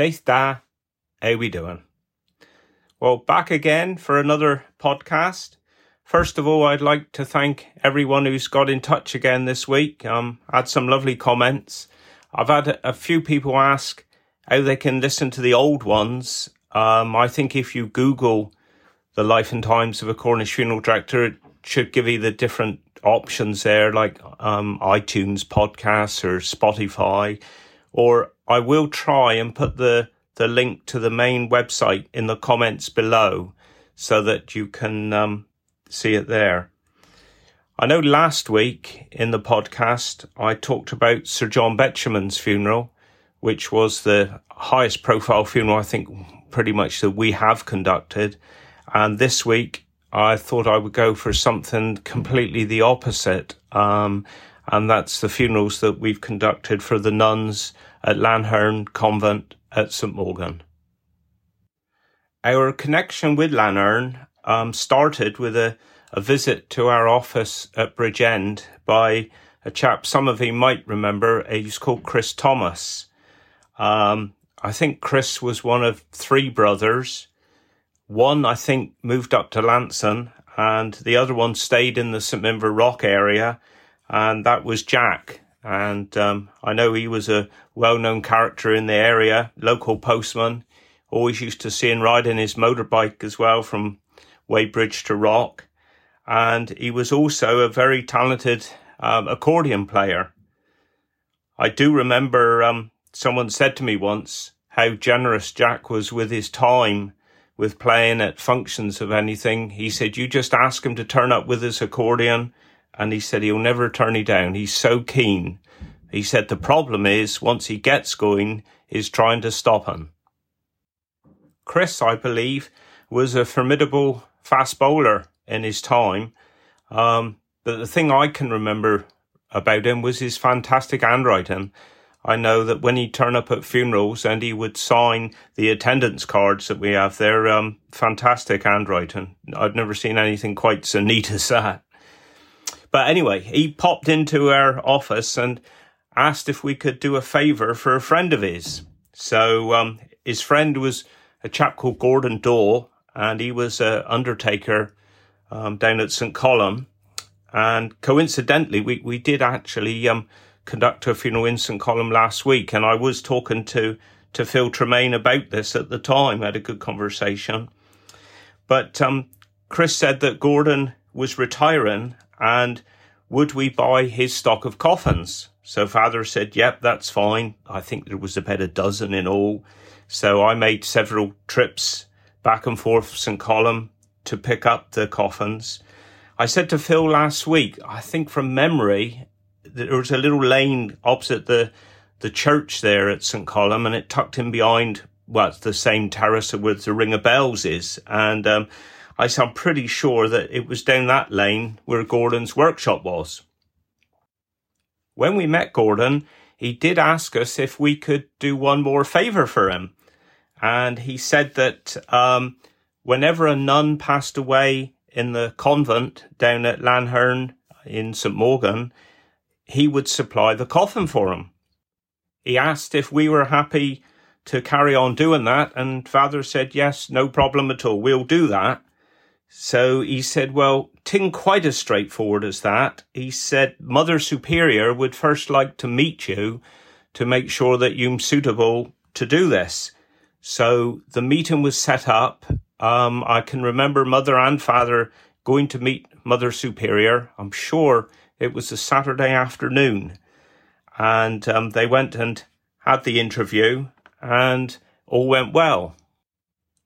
Daith da, how we doing? Well, back again for another podcast. First of all, I'd like to thank everyone who's got in touch again this week. Um, had some lovely comments. I've had a few people ask how they can listen to the old ones. Um, I think if you Google the life and times of a Cornish funeral director, it should give you the different options there, like um, iTunes podcasts or Spotify. Or I will try and put the the link to the main website in the comments below so that you can um, see it there. I know last week in the podcast I talked about Sir John Betjeman's funeral, which was the highest profile funeral I think pretty much that we have conducted. And this week I thought I would go for something completely the opposite. Um, and that's the funerals that we've conducted for the nuns at Lanherne Convent at St Mawgan. Our connection with Lanherne um, started with a, a visit to our office at Bridgend by a chap some of you might remember. He's called Chris Thomas. Um, I think Chris was one of three brothers. One, I think, moved up to Lanson, and the other one stayed in the St Minver Rock area, and that was Jack. And um, I know he was a well known character in the area, local postman. Always used to see him riding his motorbike as well from Wadebridge to Rock. And he was also a very talented um, accordion player. I do remember um, someone said to me once how generous Jack was with his time with playing at functions of anything. He said, You just ask him to turn up with his accordion and he said he'll never turn you down. He's so keen. He said the problem is once he gets going, is trying to stop him. Chris, I believe, was a formidable fast bowler in his time. Um, but the thing I can remember about him was his fantastic handwriting. I know that when he'd turn up at funerals and he would sign the attendance cards that we have, they're um, fantastic handwriting. I'd never seen anything quite so neat as that. But anyway, he popped into our office and asked if we could do a favour for a friend of his. So um, his friend was a chap called Gordon Daw, and he was an undertaker um, down at St Columb. And coincidentally, we, we did actually um, conduct a funeral in St Columb last week, and I was talking to to Phil Tremaine about this at the time. Had a good conversation, but um, Chris said that Gordon was retiring and would we buy his stock of coffins? So father said, yep, that's fine. I think there was about a dozen in all. So I made several trips back and forth St. Columb to pick up the coffins. I said to Phil last week, I think from memory, there was a little lane opposite the the church there at St. Columb and it tucked in behind, well, it's the same terrace where the Ring of Bells is. And, um, I am pretty sure that it was down that lane where Gordon's workshop was. When we met Gordon, he did ask us if we could do one more favour for him. And he said that um, whenever a nun passed away in the convent down at Lanherne in St Mawgan, he would supply the coffin for him. He asked if we were happy to carry on doing that, and Father said, Yes, no problem at all, we'll do that. So he said, well, ting quite as straightforward as that. He said, Mother Superior would first like to meet you to make sure that you're suitable to do this. So the meeting was set up. Um, I can remember Mother and Father going to meet Mother Superior. I'm sure it was a Saturday afternoon. And um, they went and had the interview and all went well.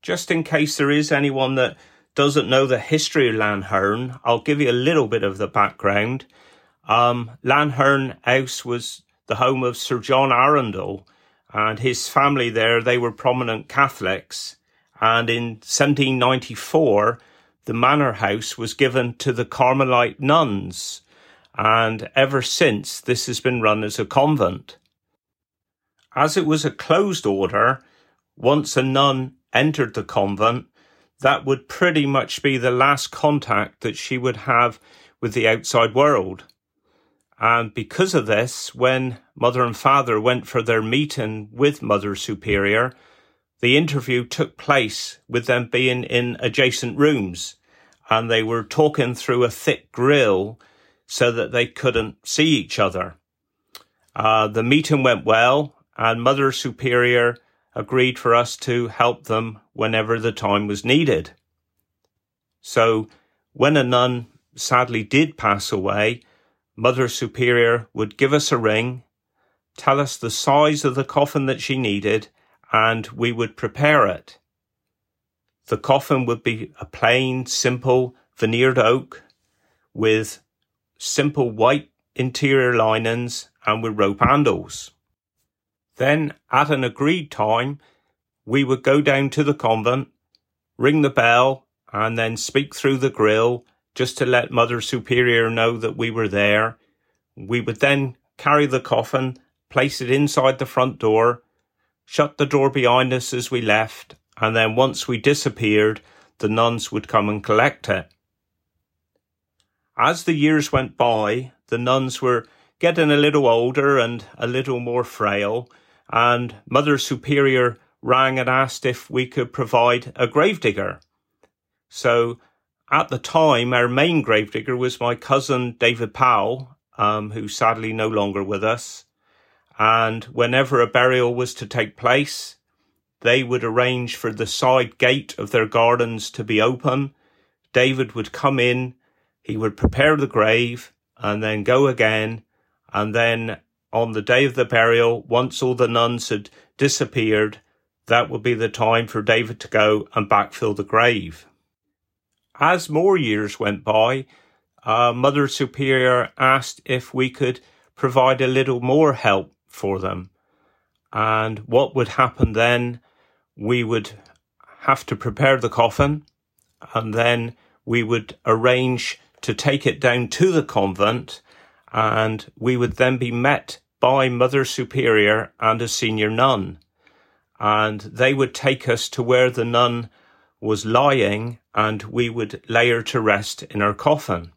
Just in case there is anyone that doesn't know the history of Lanherne, I'll give you a little bit of the background. Um, Lanherne House was the home of Sir John Arundel and his family there. They were prominent Catholics. And in 1794, the manor house was given to the Carmelite nuns. And ever since, this has been run as a convent. As it was a closed order, once a nun entered the convent, that would pretty much be the last contact that she would have with the outside world. And because of this, when mother and father went for their meeting with Mother Superior, the interview took place with them being in adjacent rooms and they were talking through a thick grill so that they couldn't see each other. Uh, the meeting went well and Mother Superior agreed for us to help them whenever the time was needed. So when a nun sadly did pass away, Mother Superior would give us a ring, tell us the size of the coffin that she needed, and we would prepare it. The coffin would be a plain, simple veneered oak with simple white interior linings and with rope handles. Then, at an agreed time, we would go down to the convent, ring the bell, and then speak through the grill just to let Mother Superior know that we were there. We would then carry the coffin, place it inside the front door, shut the door behind us as we left, and then once we disappeared, the nuns would come and collect it. As the years went by, the nuns were getting a little older and a little more frail, and Mother Superior rang and asked if we could provide a gravedigger. So at the time, our main gravedigger was my cousin David Powell, um, who's sadly no longer with us. And whenever a burial was to take place, they would arrange for the side gate of their gardens to be open. David would come in, he would prepare the grave, and then go again. And then on the day of the burial, once all the nuns had disappeared, that would be the time for David to go and backfill the grave as more years went by, uh, Mother Superior asked if we could provide a little more help for them. And what would happen then? We would have to prepare the coffin and then we would arrange to take it down to the convent and we would then be met by Mother Superior and a senior nun. And they would take us to where the nun was lying and we would lay her to rest in her coffin.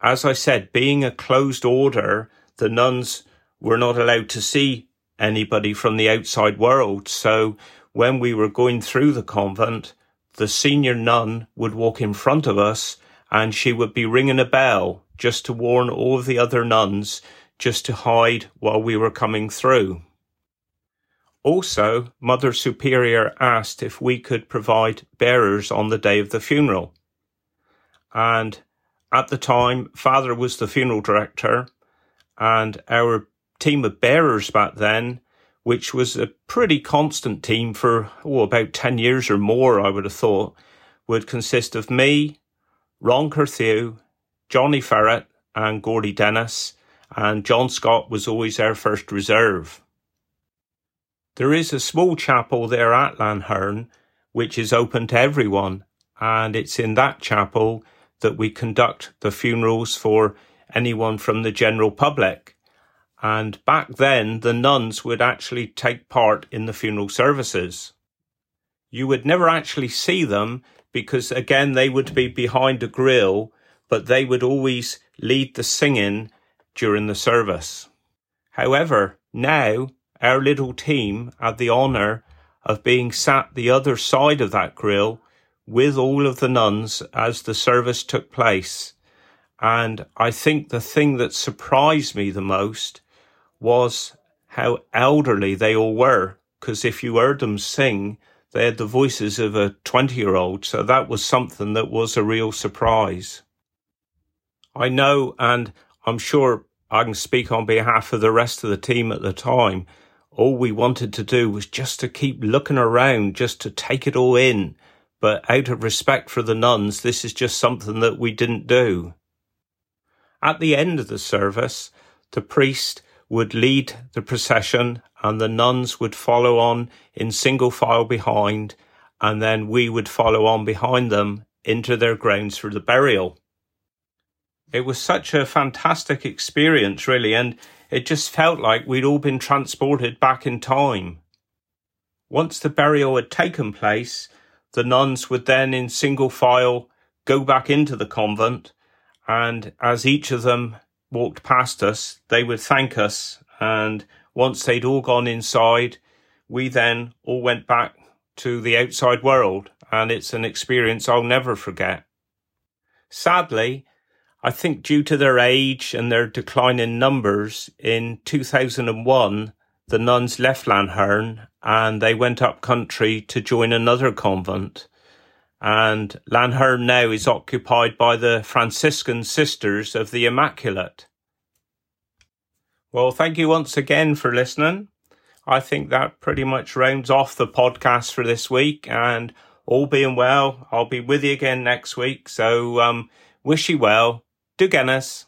As I said, being a closed order, the nuns were not allowed to see anybody from the outside world. So when we were going through the convent, the senior nun would walk in front of us and she would be ringing a bell just to warn all the other nuns just to hide while we were coming through. Also, Mother Superior asked if we could provide bearers on the day of the funeral. And at the time, Father was the funeral director, and our team of bearers back then, which was a pretty constant team for oh, about 10 years or more, I would have thought, would consist of me, Ron Carthew, Johnny Ferret, and Gordy Dennis, and John Scott was always our first reserve. There is a small chapel there at Lanherne which is open to everyone, and it's in that chapel that we conduct the funerals for anyone from the general public. And back then, the nuns would actually take part in the funeral services. You would never actually see them because, again, they would be behind a grill, but they would always lead the singing during the service. However, now our little team had the honour of being sat the other side of that grill with all of the nuns as the service took place. And I think the thing that surprised me the most was how elderly they all were. Because if you heard them sing, they had the voices of a 20 year old. So that was something that was a real surprise. I know, and I'm sure I can speak on behalf of the rest of the team at the time, all we wanted to do was just to keep looking around, just to take it all in. But out of respect for the nuns, this is just something that we didn't do. At the end of the service, the priest would lead the procession and the nuns would follow on in single file behind, and then we would follow on behind them into their grounds for the burial. It was such a fantastic experience, really, and it just felt like we'd all been transported back in time. Once the burial had taken place, the nuns would then, in single file, go back into the convent, and as each of them walked past us, they would thank us. And once they'd all gone inside, we then all went back to the outside world. And it's an experience I'll never forget. Sadly, I think due to their age and their decline in numbers, in 2001, the nuns left Lanherne and they went up country to join another convent. And Lanherne now is occupied by the Franciscan Sisters of the Immaculate. Well, thank you once again for listening. I think that pretty much rounds off the podcast for this week. And all being well, I'll be with you again next week. So, um, wish you well. Guinness.